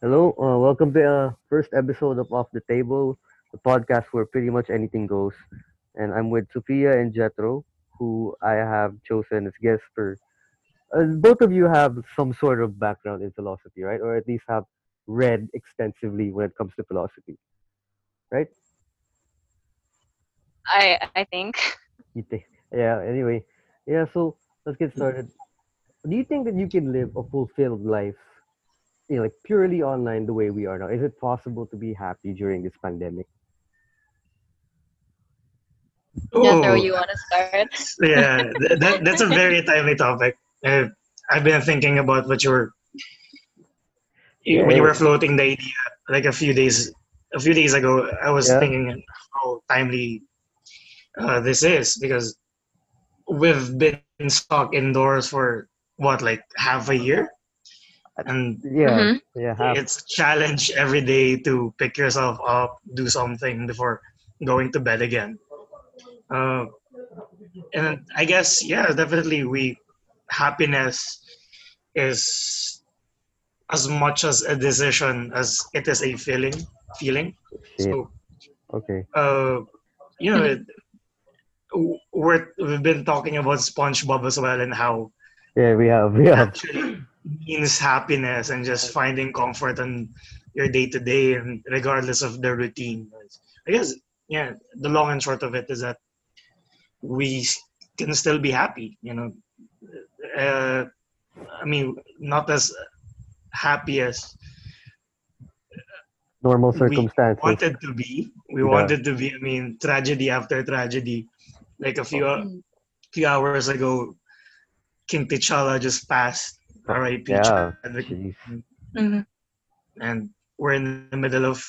Hello, uh, welcome to the uh, first episode of Off the Table, the podcast where pretty much anything goes. And I'm with Sophia and Jethro, who I have chosen as guests for. Uh, both of you have some sort of background in philosophy, right? Or at least have read extensively when it comes to philosophy, right? I I think. You think? Yeah. Anyway, yeah. So let's get started. Do you think that you can live a fulfilled life you know, like purely online the way we are now? Is it possible to be happy during this pandemic? Jethro, you want to start? yeah, that, that's a very timely topic. Uh, I've been thinking about what you were Yeah, when you were floating the idea like a few days a few days ago. I was Yeah. thinking how timely uh, this is because we've been stuck indoors for what like half a year, and Yeah, Mhm. yeah, half. it's a challenge every day to pick yourself up, do something before going to bed again. Uh, and I guess yeah, definitely we happiness is as much as a decision as it is a feeling. Feeling. Shit. So Okay. uh, you know, it, we're we've been talking about SpongeBob as well and how Yeah, we have. We have. actually means happiness and just finding comfort in your day to day and regardless of the routine. I guess yeah, the long and short of it is that we can still be happy. You know, uh, I mean, not as happy as Normal circumstances. we wanted to be. We Yeah. wanted to be. I mean, tragedy after tragedy. Like a few Mm. few hours ago, King T'Challa just passed. R.I.P. Yeah. Chadwick Jeez. Mhm. and we're in the middle of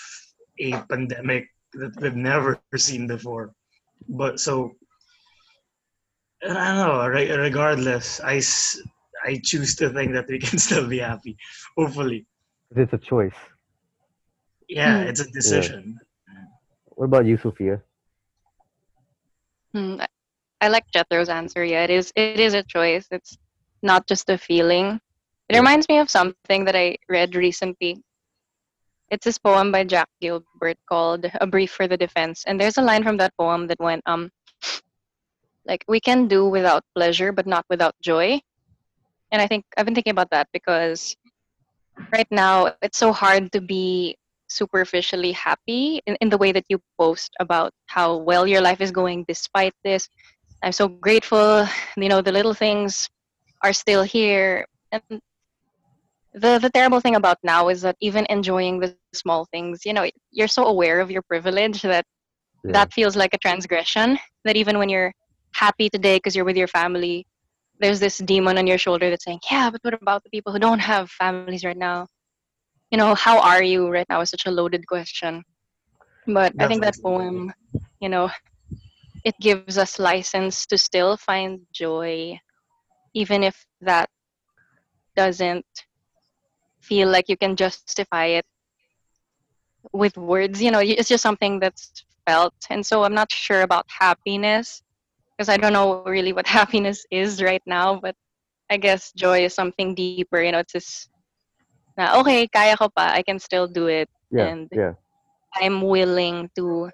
a pandemic that we've never seen before. But so I don't know. Re- regardless, I choose to think that we can still be happy. Hopefully, It's a choice. yeah, Hmm. it's a decision. What about you, Sophia? Hmm, I- I like Jethro's answer. Yeah, it is. It is a choice. It's not just a feeling. It reminds me of something that I read recently. It's this poem by Jack Gilbert called "A Brief for the Defense," and there's a line from that poem that went, um, like we can do without pleasure, but not without joy. And I think I've been thinking about that because right now it's so hard to be superficially happy in, in the way that you post about how well your life is going despite this i'm so grateful you know the little things are still here and the the terrible thing about now is that even enjoying the small things you know you're so aware of your privilege that Yeah. that feels like a transgression that even when you're happy today because you're with your family there's this demon on your shoulder that's saying yeah but what about the people who don't have families right now? You know how are you right now? is such a loaded question. But i think that poem you know it gives us license to still find joy even if that doesn't feel like you can justify it with words you know it's just something that's felt and so i'm not sure about happiness because i don't know really what happiness is right now but i guess joy is something deeper you know it's this na, okay kaya ko pa i can still do it Yeah. and Yeah. i'm willing to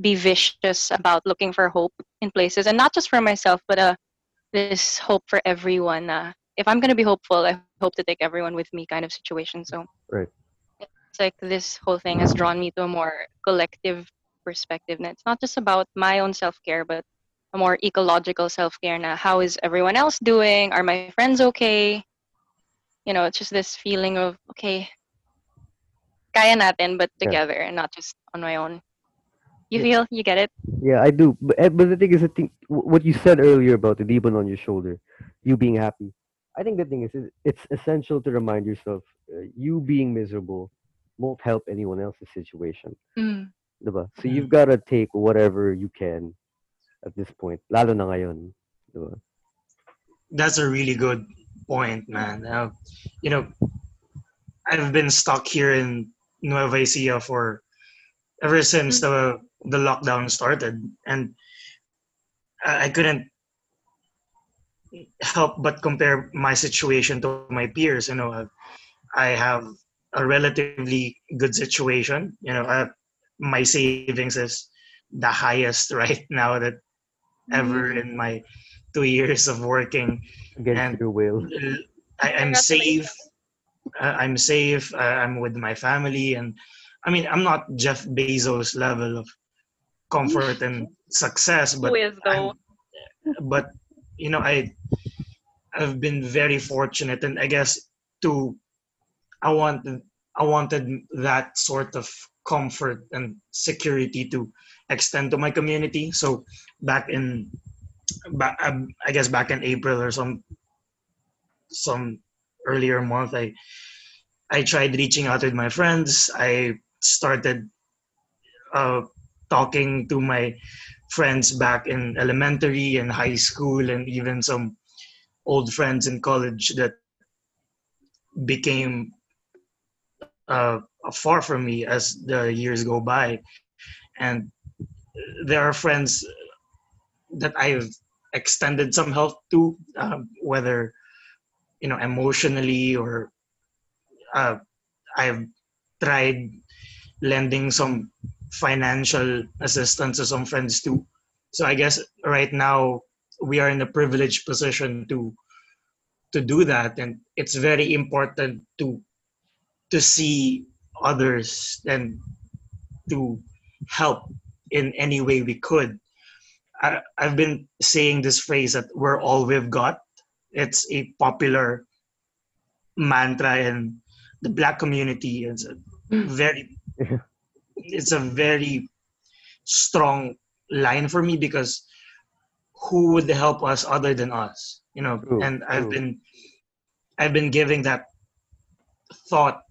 be vicious about looking for hope in places and not just for myself but uh this hope for everyone uh, if i'm going to be hopeful i hope to take everyone with me kind of situation so Right. it's like this whole thing has drawn me to a more collective perspective and it's not just about my own self-care but a more ecological self-care now how is everyone else doing are my friends okay you know it's just this feeling of okay kaya natin but Yeah. together and not just on my own you Yeah. feel you get it Yeah, I do. But, eh, but the thing is, I think what you said earlier about the demon on your shoulder, you being happy. I think the thing is, is it's essential to remind yourself, uh, you being miserable won't help anyone else's situation. mm. Diba? So you've Mm. got to take whatever you can at this point. Lalo na ngayon. Diba? That's a really good point, man. Uh, you know, I've been stuck here in Nueva Ecija for ever since the the lockdown started, and I, I couldn't help but compare my situation to my peers. You know, I, I have a relatively good situation. You know, uh, my savings is the highest right now that ever Mm. in my two years of working. Against And- your will. I, I'm safe. Uh, I'm safe. Uh, I'm with my family, and I mean, I'm not Jeff Bezos level of comfort and success, but Who is though? I'm- but you know, I I've been very fortunate, and I guess to I wanted I wanted that sort of comfort and security to extend to my community. So back in back, um, I guess back in April or some some earlier month, I I tried reaching out with my friends. I started uh, talking to my friends back in elementary and high school, and even some old friends in college that became uh, far from me as the years go by. And there are friends that I've extended some help to, um, whether you know emotionally or uh, I've tried lending some financial assistance to some friends too. So I guess right now we are in a privileged position to to do that, and it's very important to to see others and to help in any way we could. I, I've been saying this phrase that we're all we've got. It's a popular mantra in the black community. It's a mm. very, it's a very strong line for me because who would help us other than us? You know, True, and I've true. been, I've been giving that thought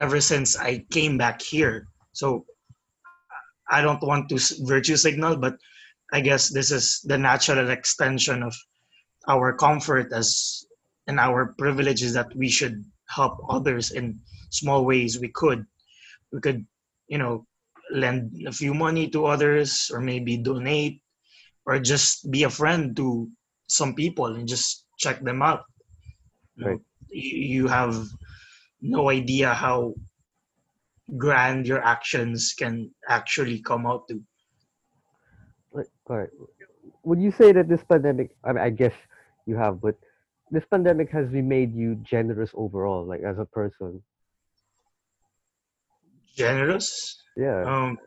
ever since I came back here. So I don't want to virtue signal, but I guess this is the natural extension of our comfort as and our privileges that we should help others in small ways we could. We could, you know, lend a few money to others or maybe donate or just be a friend to some people and just check them out. You Right. you have no idea how grand your actions can actually come out to. Alright. Would you say that this pandemic? I mean, I guess you have, but this pandemic has made you generous overall, like as a person. Generous. Yeah. Um,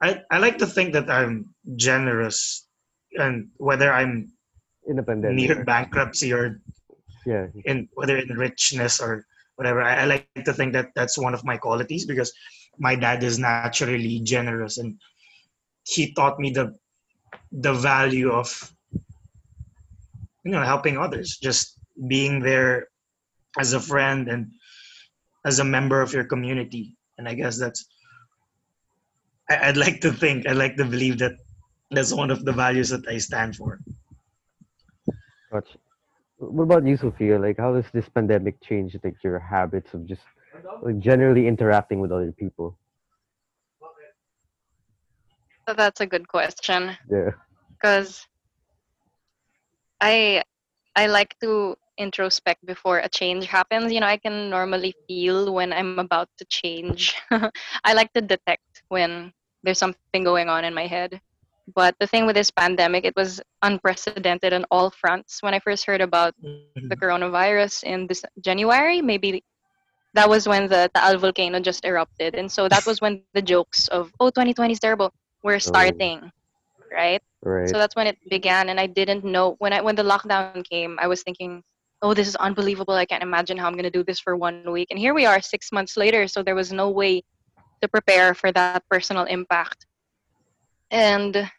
I I like to think that I'm generous, and whether I'm in the pandemic. near bankruptcy or Yeah. in whether in richness or whatever, I, I like to think that that's one of my qualities because my dad is naturally generous, and he taught me the the value of you know helping others, just being there as a friend and as a member of your community. And I guess that's I, I'd like to think, I'd like to believe that that's one of the values that I stand for. Gotcha. What about you, Sophia? Like, how does this pandemic change like your habits of just like generally interacting with other people? So that's a good question Yeah. because I I like to introspect before a change happens. You know, I can normally feel when I'm about to change. I like to detect when there's something going on in my head. But the thing with this pandemic, it was unprecedented on all fronts. When I first heard about mm-hmm. the coronavirus in this January, maybe that was when the Taal volcano just erupted. And so that was when the jokes of, oh, 2020 is terrible, were oh. starting, right? Right. So that's when it began. And I didn't know, when, I, when the lockdown came, I was thinking, oh, this is unbelievable. I can't imagine how I'm going to do this for one week. And here we are six months later. So there was no way to prepare for that personal impact. And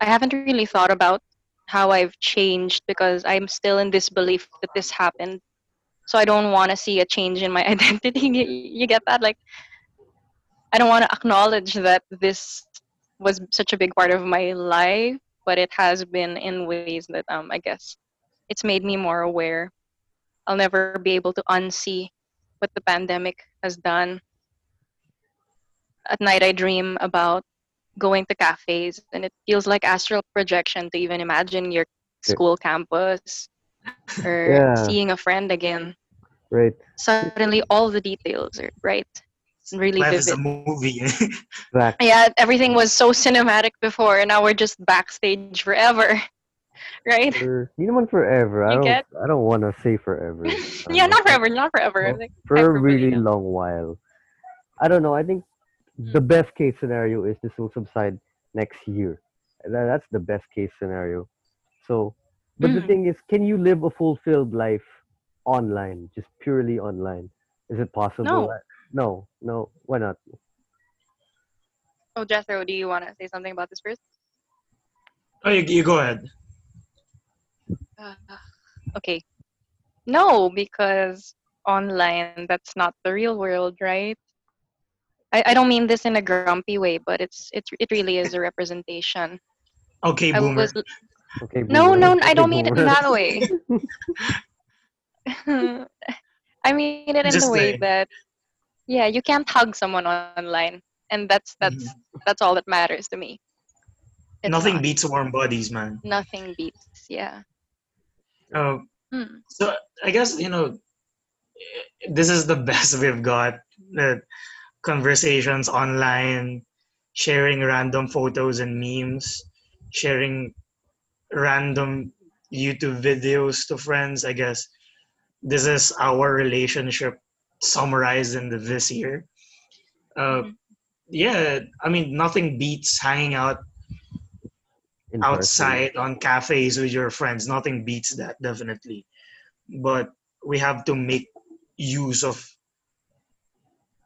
I haven't really thought about how I've changed because I'm still in this belief that this happened. So I don't want to see a change in my identity. you, you get that? Like, I don't want to acknowledge that this was such a big part of my life, but it has been in ways that um I guess it's made me more aware. I'll never be able to unsee what the pandemic has done. At night, I dream about going to cafes, and it feels like astral projection to even imagine your Yeah. school campus or Yeah. seeing a friend again. Right. Suddenly, all the details are right. It's really Life is a movie. Back. Yeah, everything was so cinematic before, and now we're just backstage forever, right? For, you naman forever. I don't. get- I don't want to say forever. yeah, not forever, not forever. Well, Like, for a really knows. long while. I don't know. I think the Mm. best case scenario is this will subside next year. That's the best case scenario. So, but the Mm. thing is, can you live a fulfilled life online, just purely online? Is it possible? No. No, no. Why not? Oh, Jethro, do you want to say something about this first? oh, you, you go ahead. Uh, okay. No, because online, that's not the real world, right? I, I don't mean this in a grumpy way, but it's it's it really is a representation. Okay, I boomer. was Okay. no, boomer. no, Okay, I don't mean it in that way. I mean it in Just the way saying. that yeah, you can't hug someone online, and that's that's that's all that matters to me. It's Nothing not. beats warm bodies, man. nothing beats. Yeah. Uh, Hmm. so I guess you know this is the best we've got. The conversations online, sharing random photos and memes, sharing random YouTube videos to friends. I guess this is our relationship summarized in the, this year. Uh, Mhm. yeah, I mean nothing beats hanging out In person. outside on cafes with your friends. Nothing beats that, definitely. But we have to make use of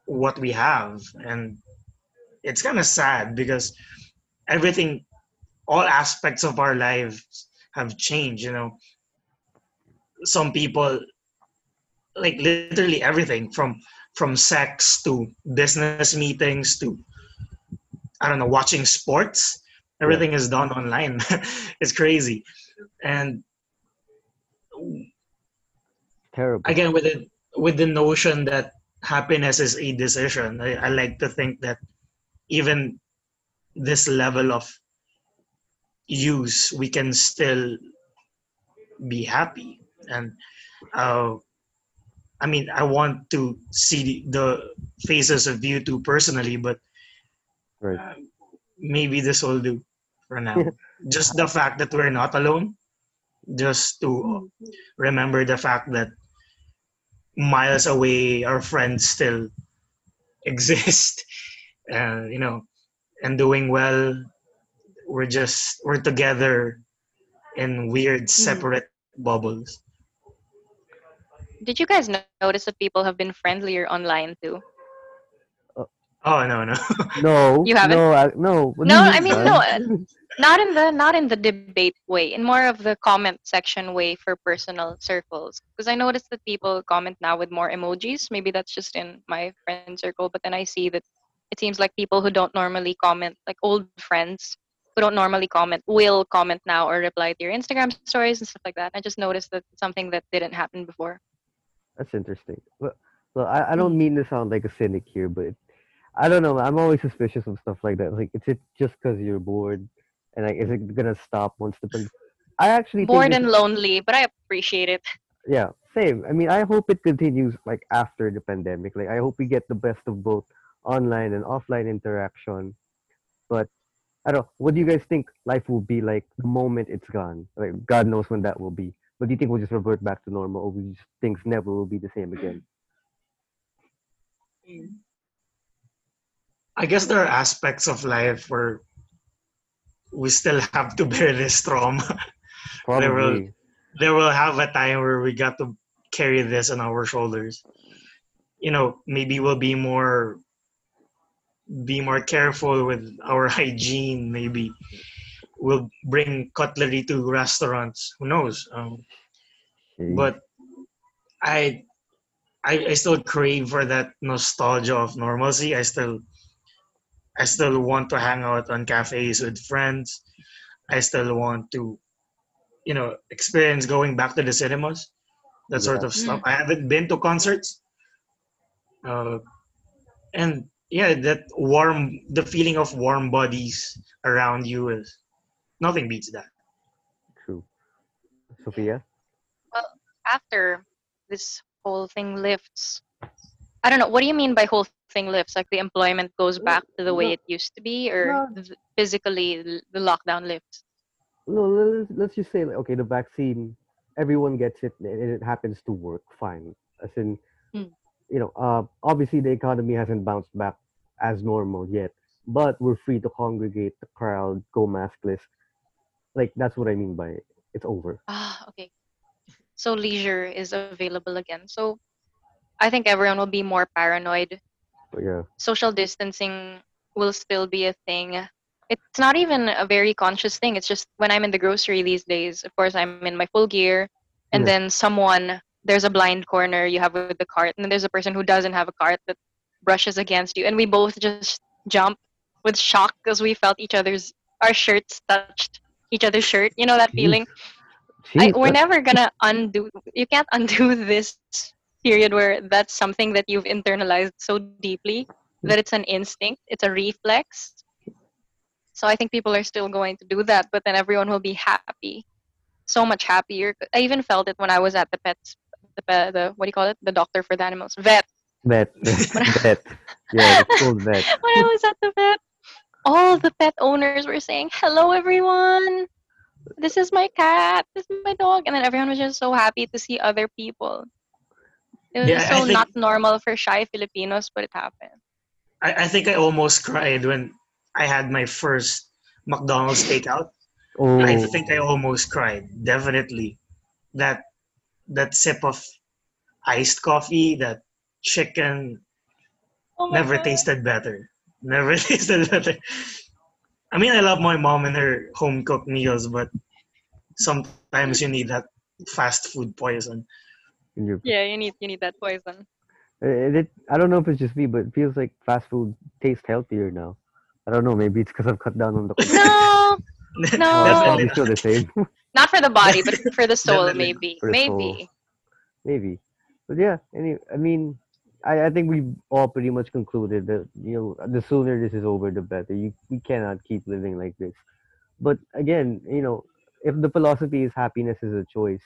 what we have. And it's kind of sad because everything, all aspects of our lives have changed, you know. Some people, like literally everything from from sex to business meetings to I don't know watching sports everything is done online. It's crazy. And Terrible. again with it with the notion that happiness is a decision I, I like to think that even this level of use we can still be happy. And uh, i mean i want to see the faces of you two personally but Right. uh, maybe this will do for now. Just the fact that we're not alone. Just to remember the fact that miles away our friends still exist. Uh, you know and doing well. We're just we're together in weird separate bubbles. Did you guys notice that people have been friendlier online too? Oh no no No. You haven't? No. I, no. What No, you I mean, no, man? Not in the not in the debate way, in more of the comment section way for personal circles. Because I noticed that people comment now with more emojis. Maybe that's just in my friend circle, but then I see that it seems like people who don't normally comment, like old friends who don't normally comment, will comment now or reply to your Instagram stories and stuff like that. I just noticed that something that didn't happen before. That's interesting. Well, well I, I don't mean to sound like a cynic here, but I don't know. I'm always suspicious of stuff like that. Like, is it just because you're bored, and like, is it gonna stop once the? pan- I actually Bored think and lonely, but I appreciate it. yeah, same. I mean, I hope it continues like after the pandemic. Like, I hope we get the best of both online and offline interaction. But I don't. know, What do you guys think life will be like the moment it's gone? Like, God knows when that will be. But do you think we'll just revert back to normal, or we just, things never will be the same again? Hmm. I guess there are aspects of life where we still have to bear this trauma. There will- Probably. there will have a time where we got to carry this on our shoulders. You know, maybe we'll be more be more careful with our hygiene. Maybe we'll bring cutlery to restaurants. Who knows? Um, Jeez. but I, I I still crave for that nostalgia of normalcy. I still I still want to hang out on cafes with friends. I still want to, you know, experience going back to the cinemas, that sort of stuff. I haven't been to concerts, uh, and yeah, that warm, the feeling of warm bodies around you is nothing beats that. True. Sophia? Well, after this whole thing lifts. I don't know. What do you mean by whole thing lifts? Like the employment goes back to the way no. it used to be, or No. physically the lockdown lifts? No, let's, let's just say like, okay, the vaccine, everyone gets it, and it happens to work fine. As in, Hmm. you know, uh, obviously the economy hasn't bounced back as normal yet, but we're free to congregate, the crowd, go maskless. Like that's what I mean by it's over. Ah, okay. So leisure is available again. So I think everyone will be more paranoid. Yeah, Social distancing will still be a thing. It's not even a very conscious thing. It's just when I'm in the grocery these days, of course, I'm in my full gear, and Yeah. then someone, there's a blind corner you have with the cart, and then there's a person who doesn't have a cart that brushes against you, and we both just jump with shock because we felt each other's, our shirts touched each other's shirt. You know that Jeez. feeling? I, we're never gonna undo you can't undo this period where that's something that you've internalized so deeply that it's an instinct it's a reflex. So i think people are still going to do that but then everyone will be happy so much happier. I even felt it when i was at the pets the, pet, the what do you call it? The doctor for the animals. Vet. Vet, vet. Yeah, it's called vet. when i was at the vet all the pet owners were saying hello everyone. This is my cat. This is my dog. And then everyone was just so happy to see other people it was Yeah, so think- not normal for shy filipinos but it happened I, I think I almost cried when I had my first McDonald's takeout. Oh, I think I oh. almost cried. Definitely, that that sip of iced coffee, that chicken, oh never God. tasted better. Never tasted better. I mean, I love my mom and her home cooked meals, but sometimes you need that fast food poison. In your- yeah you need you need that poison uh, it, it, I don't know if it's just me, but it feels like fast food tastes healthier now. I don't know. Maybe it's because I've cut down on the. no That's No. probably still the same. not for the body but for the soul Definitely maybe the maybe Maybe, but yeah. Any, I mean, I, I think we've all pretty much concluded that you know the sooner this is over, the better. You we cannot keep living like this. But again, you know, if the philosophy is happiness is a choice,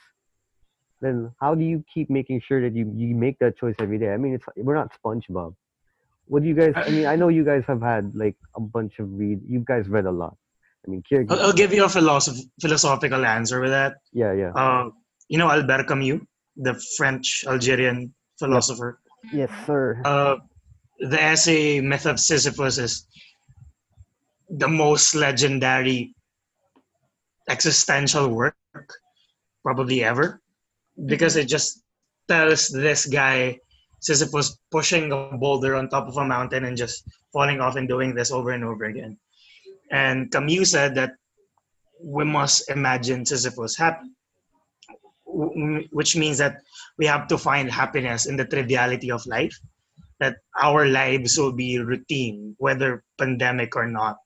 then how do you keep making sure that you you make that choice every day? I mean, it's we're not SpongeBob. What do you guys? I mean, I know you guys have had like a bunch of read. You guys read a lot. I mean, Kierkegaard. I'll, I'll give you a philosoph- philosophical answer with that. yeah, yeah. Uh, you know Albert Camus, the French Algerian philosopher. yes, sir. Uh, the essay Myth of Sisyphus is the most legendary existential work probably ever because it just tells this guy Sisyphus pushing a boulder on top of a mountain and just falling off and doing this over and over again. And Camus said that we must imagine Sisyphus happy, which means that we have to find happiness in the triviality of life that our lives will be routine whether pandemic or not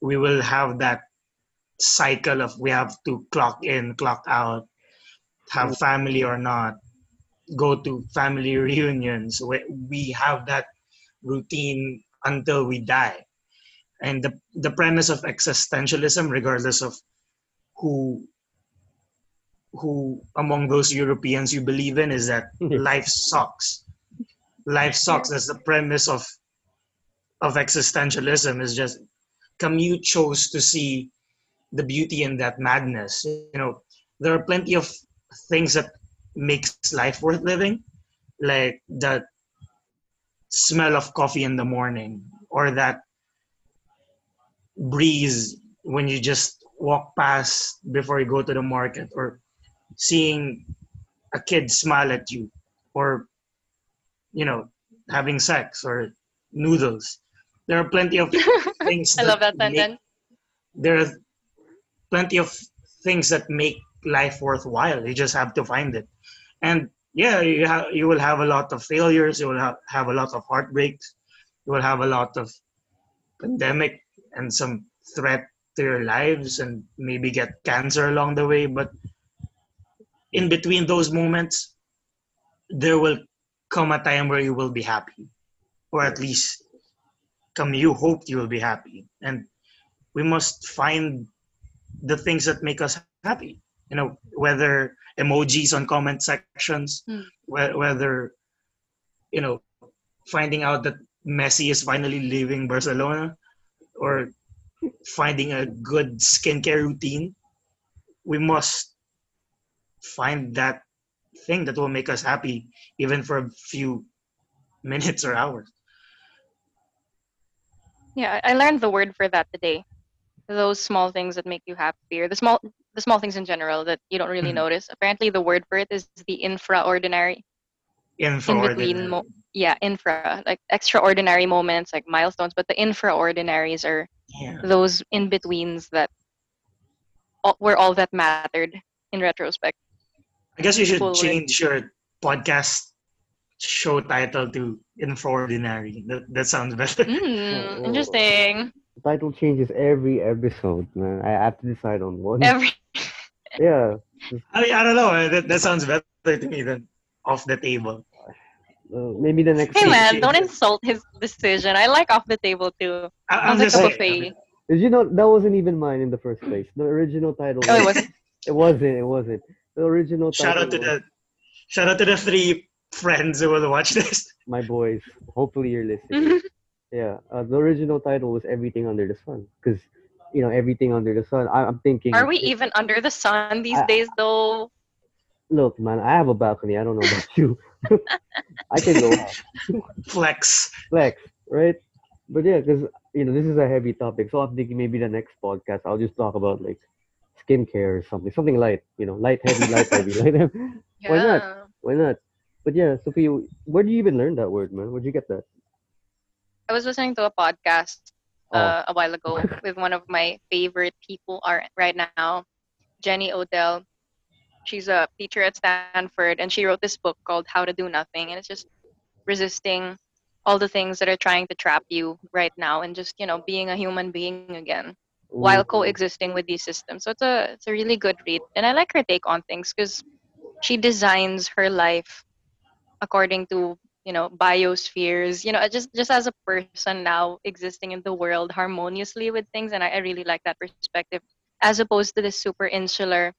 we will have that cycle of we have to clock in clock out have mm. family or not go to family reunions. We, we have that routine until we die. And the, the premise of existentialism regardless of who who among those europeans you believe in is that life sucks. Life sucks. That's the premise of of existentialism is just Camus chose to see the beauty in that madness. You know there are plenty of things that makes life worth living like the smell of coffee in the morning or that breeze when you just walk past before you go to the market or seeing a kid smile at you or you know having sex or noodles. There are plenty of things i love that make- sentence there are plenty of things that make life worthwhile. You just have to find it. And yeah you, you will have a lot of failures. You will ha- have a lot of heartbreaks. You will have a lot of pandemic and some threat to your lives and maybe get cancer along the way. But in between those moments there will come a time where you will be happy. Or at least come you hoped you will be happy. And we must find the things that make us happy you know whether emojis on comment sections, hmm. whe- whether you know finding out that Messi is finally leaving Barcelona, or finding a good skincare routine. We must find that thing that will make us happy, even for a few minutes or hours. Yeah, I learned the word for that today. Those small things that make you happy, or the small the small things in general that you don't really Mhm. notice. Apparently, the word for it is the infraordinary. In In between, mo- yeah, infra, like extraordinary moments, like milestones. But the infraordinaries are yeah. those in betweens that all, were all that mattered in retrospect. I guess you should change your podcast show title to Infraordinary. That that sounds better. Mm, interesting. The title changes every episode, man. I have to decide on one. Every yeah. I mean, I don't know. That, that sounds better to me than off the table. Uh, maybe the next. hey Change- man, don't insult his decision. I like off the table too. I, I'm Sounds like just a saying. buffet. Did you know that wasn't even mine in the first place? The original title. Oh, it was- wasn't. It wasn't. It wasn't. The original title. Shout out to was- the shout out to the three friends who will watch this. my boys. Hopefully you're listening. yeah. Uh, the original title was Everything Under the Sun, because you know everything under the sun. I, I'm thinking. Are we even under the sun these I- days though? Look, man. I have a balcony. I don't know about you. I can go. Flex. flex, right? But yeah, because you know this is a heavy topic, so I'm thinking maybe the next podcast I'll just talk about like skincare or something, something light, you know, light heavy, light heavy, light heavy. Why not? Why not? But yeah, Sophie, where do you even learn that word, man? Where'd you get that? I was listening to a podcast Oh. uh, a while ago with one of my favorite people are right now, Jenny Odell. She's a teacher at Stanford, and she wrote this book called How to Do Nothing, and it's just resisting all the things that are trying to trap you right now, and just you know being a human being again while coexisting with these systems. So it's a it's a really good read, and I like her take on things because she designs her life according to you know biospheres. You know, just just as a person now existing in the world harmoniously with things, and I, I really like that perspective, as opposed to this super insular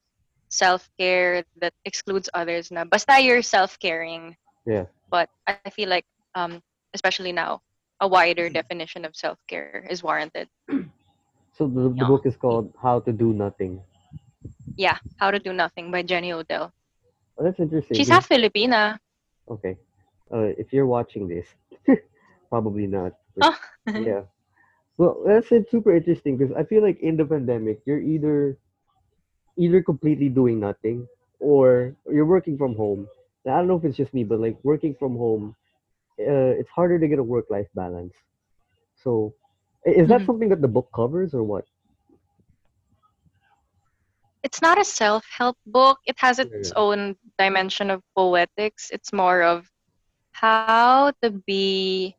self care that excludes others. Na basta you're self caring. Yeah. But I feel like um especially now a wider Mhm. definition of self care is warranted. So the, the book is called How to Do Nothing. Yeah, How to Do Nothing by Jenny Odell. Oh, that's interesting. She's half Filipina. Okay. Uh, if you're watching this, probably not. but Oh. yeah. Well, that's it, super interesting because I feel like in the pandemic, you're either either completely doing nothing or you're working from home. Now, I don't know if it's just me, but like working from home, uh, it's harder to get a work-life balance. So, is that Mhm. something that the book covers or what? It's not a self help book, it has its Yeah. own dimension of poetics. It's more of how to be.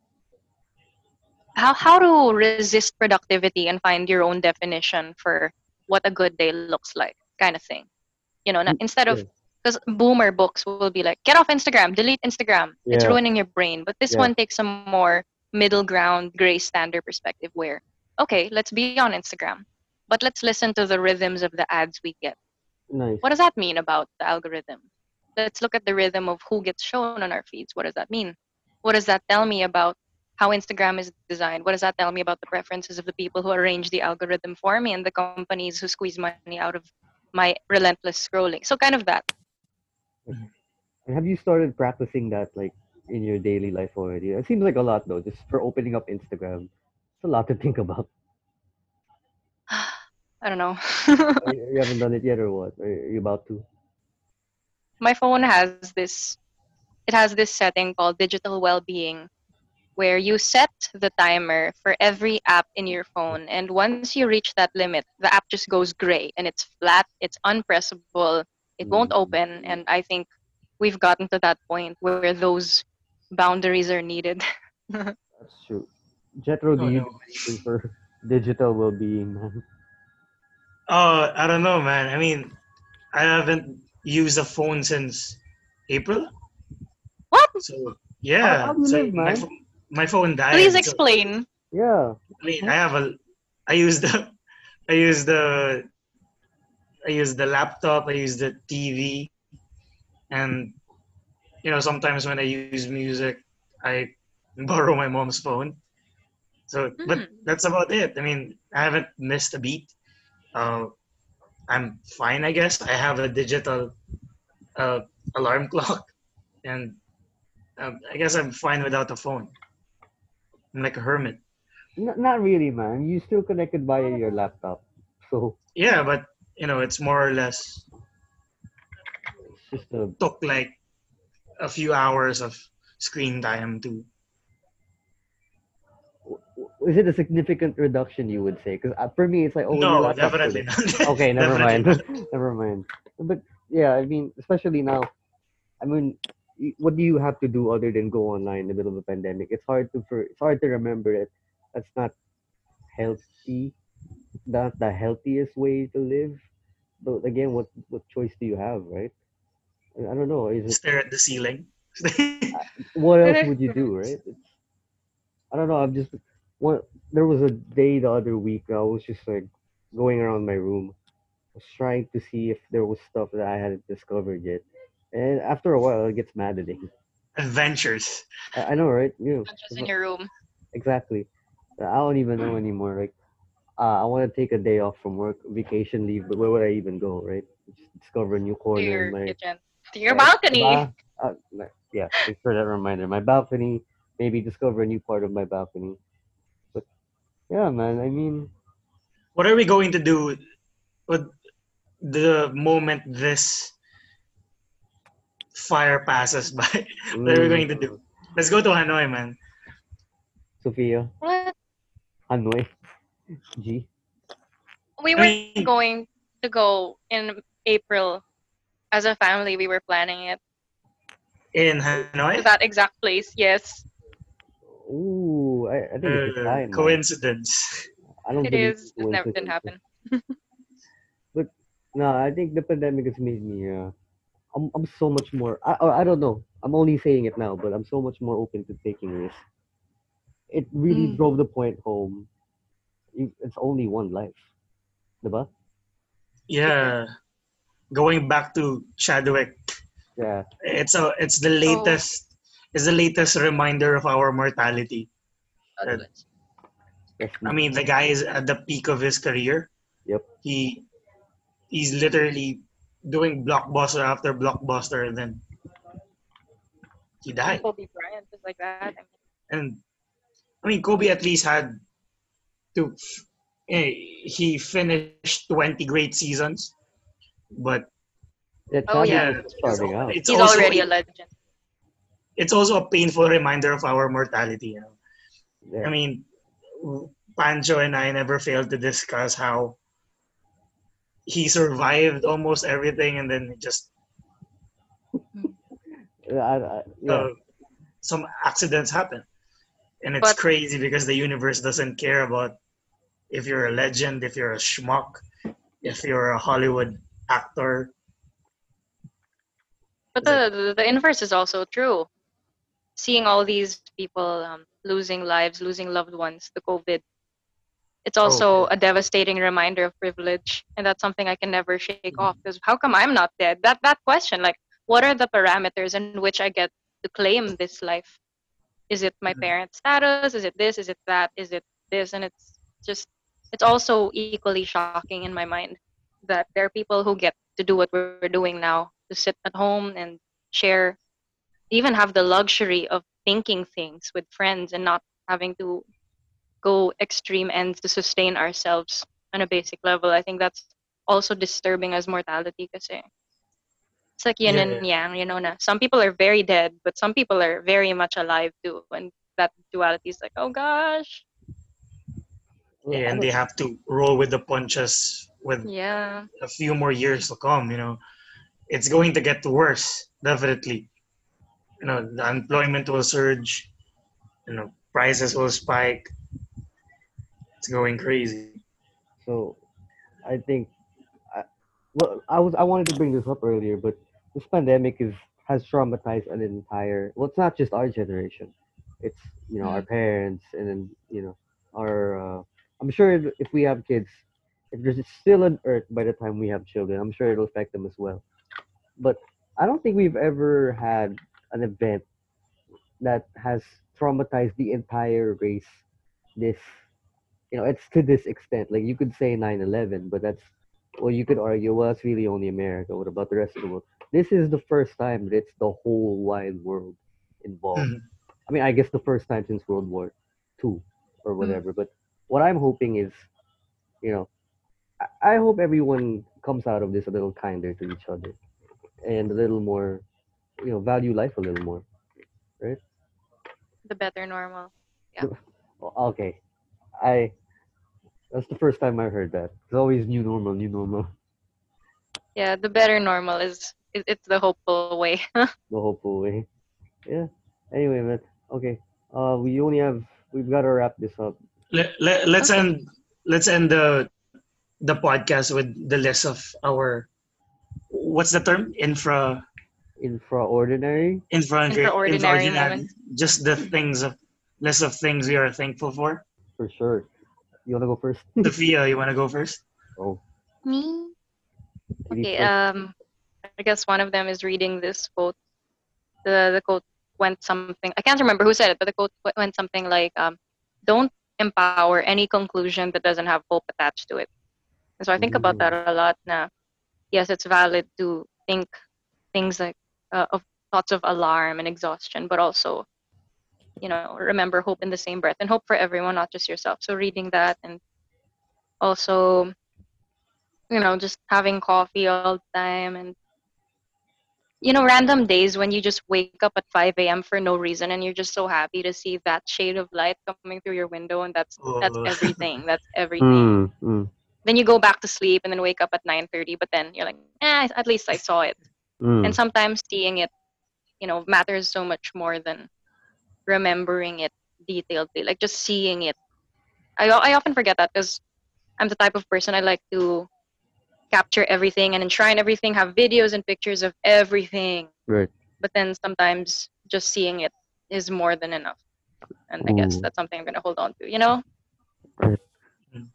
How, how to resist productivity and find your own definition for what a good day looks like, kind of thing. You know, Mm, instead of because boomer books will be like, get off Instagram, delete Instagram. It's ruining your brain. But this Yeah. one takes a more middle ground, gray standard perspective where, okay, let's be on Instagram, but let's listen to the rhythms of the ads we get. Nice. What does that mean about the algorithm? Let's look at the rhythm of who gets shown on our feeds. What does that mean? What does that tell me about how Instagram is designed? What does that tell me about the preferences of the people who arrange the algorithm for me and the companies who squeeze money out of my relentless scrolling? So, kind of that. And have you started practicing that like in your daily life already? It seems like a lot though, just for opening up Instagram. It's a lot to think about. I don't know. you you haven't done it yet or what? Are you about to? My phone has this it has this setting called digital well-being where you set the timer for every app in your phone and once you reach that limit the app just goes gray and it's flat it's unpressable it won't Mm. open and i think we've gotten to that point where those boundaries are needed That's true. Jethro, do Oh, you no. do anything for digital well-being, man? Oh, I don't know, man. I mean, I haven't used a phone since April. what So yeah, how do so live, my phone, my phone died. please so- explain Yeah. I mean, I have a, I use the, I use the, I use the laptop, I use the TV, and you know sometimes when I use music, I borrow my mom's phone. So, but Hmm. that's about it. I mean, I haven't missed a beat. Uh, I'm fine, I guess. I have a digital uh, alarm clock, and um, I guess I'm fine without a phone. I'm like a hermit. N- not really, man. You still connected via your laptop, so Yeah, but you know, it's more or less just a took like a few hours of screen time to. is it a significant reduction you would say because uh, for me it's like oh no, definitely not. okay never mind never mind but yeah i mean especially now i mean what do you have to do other than go online in the middle of a pandemic? It's hard to for it's hard to remember it. That's not healthy. Not the healthiest way to live. But again what what choice do you have right? I I don't know. Is it Stare at the ceiling. Uh, what else would you do, right? It's, I don't know. I'm just what there was a day the other week I was just like going around my room, was trying to see if there was stuff that I hadn't discovered yet, and after a while it gets maddening. Adventures. I, I know, right? You know, Just in your room. exactly. I don't even know anymore. Like, uh, I want to take a day off from work, vacation leave, but where would I even go, right? Just discover a new corner. To corner your in my kitchen. To your Right. balcony. Ba- uh, yeah, thanks for that reminder. My balcony, maybe discover a new part of my balcony. But yeah, man, I mean, What are we going to do with the moment this fire passes by? what are we mm, going to do? Let's go to Hanoi, man. Sophia, What? Hanoi, G. We I were mean- going to go in April. As a family, we were planning it In to Hanoi? that exact place. Yes, Ooh, I, I think it's a Uh, sign. man. coincidence. I don't it believe is. in It never didn't happen. No, I think the pandemic has made me. Uh, I'm I'm so much more. I or I don't know. I'm only saying it now, but I'm so much more open to taking risks. It really Mm. drove the point home. It's only one life, diba? Yeah. Going back to Chadwick, Yeah. it's a it's the latest it's the latest reminder of our mortality. Uh, I mean, the guy is at the peak of his career. Yep. He he's literally doing blockbuster after blockbuster, and then he died. Kobe Bryant is like that. I mean, And I mean, Kobe at least had to. eh, He finished twenty great seasons, but yeah, Oh, yeah. was starting out. it's he's also already a legend. it's also a painful reminder of our mortality. You know, Yeah. I mean, Pancho and I never failed to discuss how he survived almost everything, and then just I, I, yeah. uh, some accidents happen, and it's But- crazy because the universe doesn't care about if you're a legend, if you're a schmuck, if you're a Hollywood actor. But the, the the inverse is also true. Seeing all these people um, losing lives, losing loved ones, the COVID, it's also yeah. a devastating reminder of privilege, and that's something I can never shake Mhm. off. Because how come I'm not dead? That that question, like, what are the parameters in which I get to claim this life? Is it my Mhm. parents' status? Is it this? Is it that? Is it this? And it's just, it's also equally shocking in my mind that there are people who get to do what we're doing now to sit at home and share even have the luxury of thinking things with friends and not having to go extreme ends to sustain ourselves on a basic level i think that's also disturbing as mortality kasi. It's like yin Yeah. and yang you know na some people are very dead but some people are very much alive too and that duality is like oh gosh. I and they have to roll with the punches with yeah. a few more years to come you know. It's going to get worse definitely. You know the unemployment will surge you know prices will spike it's going crazy So, I think, I, well, I was I wanted to bring this up earlier, but this pandemic is has traumatized an entire. Well, it's not just our generation. It's you know our parents, and then you know our. Uh, I'm sure if, if we have kids, if there's still an Earth by the time we have children, I'm sure it'll affect them as well. But I don't think we've ever had an event that has traumatized the entire race. This, you know, it's to this extent. Like you could say 9/11, but that's well, you could argue, well, it's really only America. What about the rest of the world? This is the first time that it's the whole wide world involved. Mhm. I mean, I guess the first time since World War Two or whatever. But what I'm hoping is, you know, I, I hope everyone comes out of this a little kinder to each other and a little more, you know, value life a little more. Right the better normal. yeah Okay, I. That's the first time I heard that. It's always new normal, new normal. Yeah, the better normal is it's the hopeful way. The hopeful way. Yeah. Anyway, man. Okay. Uh, we only have. We've got to wrap this up. Let, let, let's end let's end the the podcast with the list of our what's the term infra Infraordinary. infra Infraordinary moments. just the things of list of things we are thankful for For sure. You wanna go first? Sophia you want to go first oh. Me? Okay, um, I guess one of them is reading this quote. The the quote went something. I can't remember who said it, but the quote went something like, um, "Don't empower any conclusion that doesn't have hope attached to it." And so I think about that a lot. Now, yes, it's valid to think things like uh, of thoughts of alarm and exhaustion, but also, you know, remember hope in the same breath and hope for everyone, not just yourself. So reading that and also you know, just having coffee all the time and you know, random days when you just wake up at 5 a.m. for no reason and you're just so happy to see that shade of light coming through your window and that's that's Oh. everything. That's everything. Mm, mm, Then you go back to sleep and then wake up at 9:30, but then you're like, eh, at least I saw it. mm. And sometimes seeing it, you know, matters so much more than remembering it detailedly. Like just seeing it. I I often forget that because I'm the type of person I like to capture everything and enshrine everything, have videos and pictures of everything. Right. But then sometimes just seeing it is more than enough. And I guess that's something I'm gonna hold on to, you know?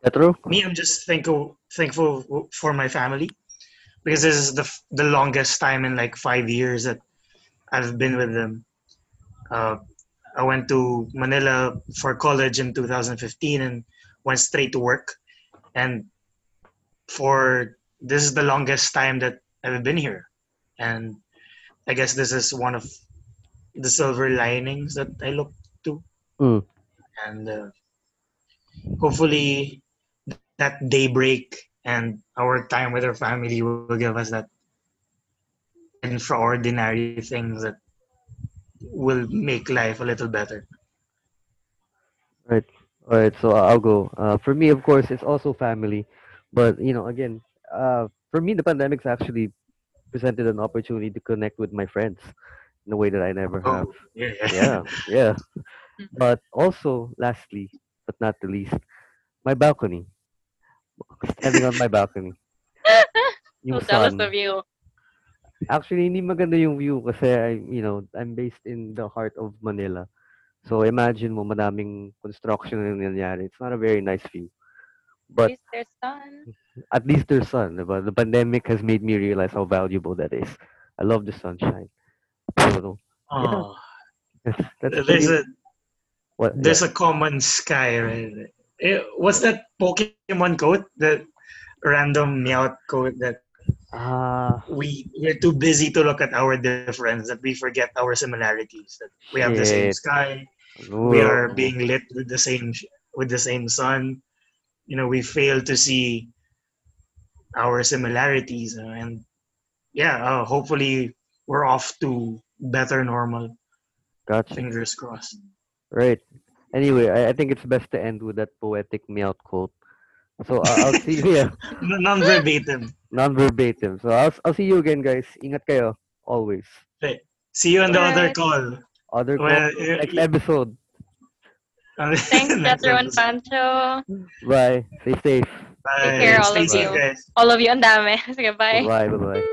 Jethro? me i'm just thankful thankful for my family because this is the the longest time in like five years that i've been with them uh, i went to manila for college in 2015 and went straight to work. And for this is the longest time that i've been here. And i guess this is one of the silver linings that i look to. Mm. and uh, hopefully that daybreak and our time with our family will give us that extraordinary things that will make life a little better. Right. All right, so I'll go. Uh, for me, of course, it's also family, but you know, again, uh, for me, the pandemic's actually presented an opportunity to connect with my friends in a way that I never have. Oh, yeah, yeah. Yeah, yeah. But also, lastly, but not the least, my balcony. Standing on my balcony. so Yung jealous sun. of you. Actually, hindi maganda yung view kasi I, you know, I'm based in the heart of Manila. So imagine mo madaming construction na nangyayari. It's not a very nice view. But At least there's sun. at least there's sun. diba? The pandemic has made me realize how valuable that is. I love the sunshine. So, Oh, that's, that's there's pretty- a what, there's a common sky, right? Eh, What's that Pokemon quote? That random Meowth quote that Ah, we we're too busy to look at our difference that we forget our similarities. That we have the same sky, we are being lit with the same with the same sun you know we fail to see our similarities uh, and yeah uh, hopefully we're off to better normal Gotcha. fingers crossed Right. Anyway, I, I think it's best to end with that poetic Meowth quote. So I- I'll see you. Non-verbatim non-verbatim. So I'll I'll see you again, guys. Ingat kayo always. see you on the other Alright. call Other call, well, next episode. Thanks, Petro and. Pancho. Bye. Stay safe. Bye. care, all Stay of safe, you. guys All of you, ang dami. Sige, bye. Bye. Bye. Bye.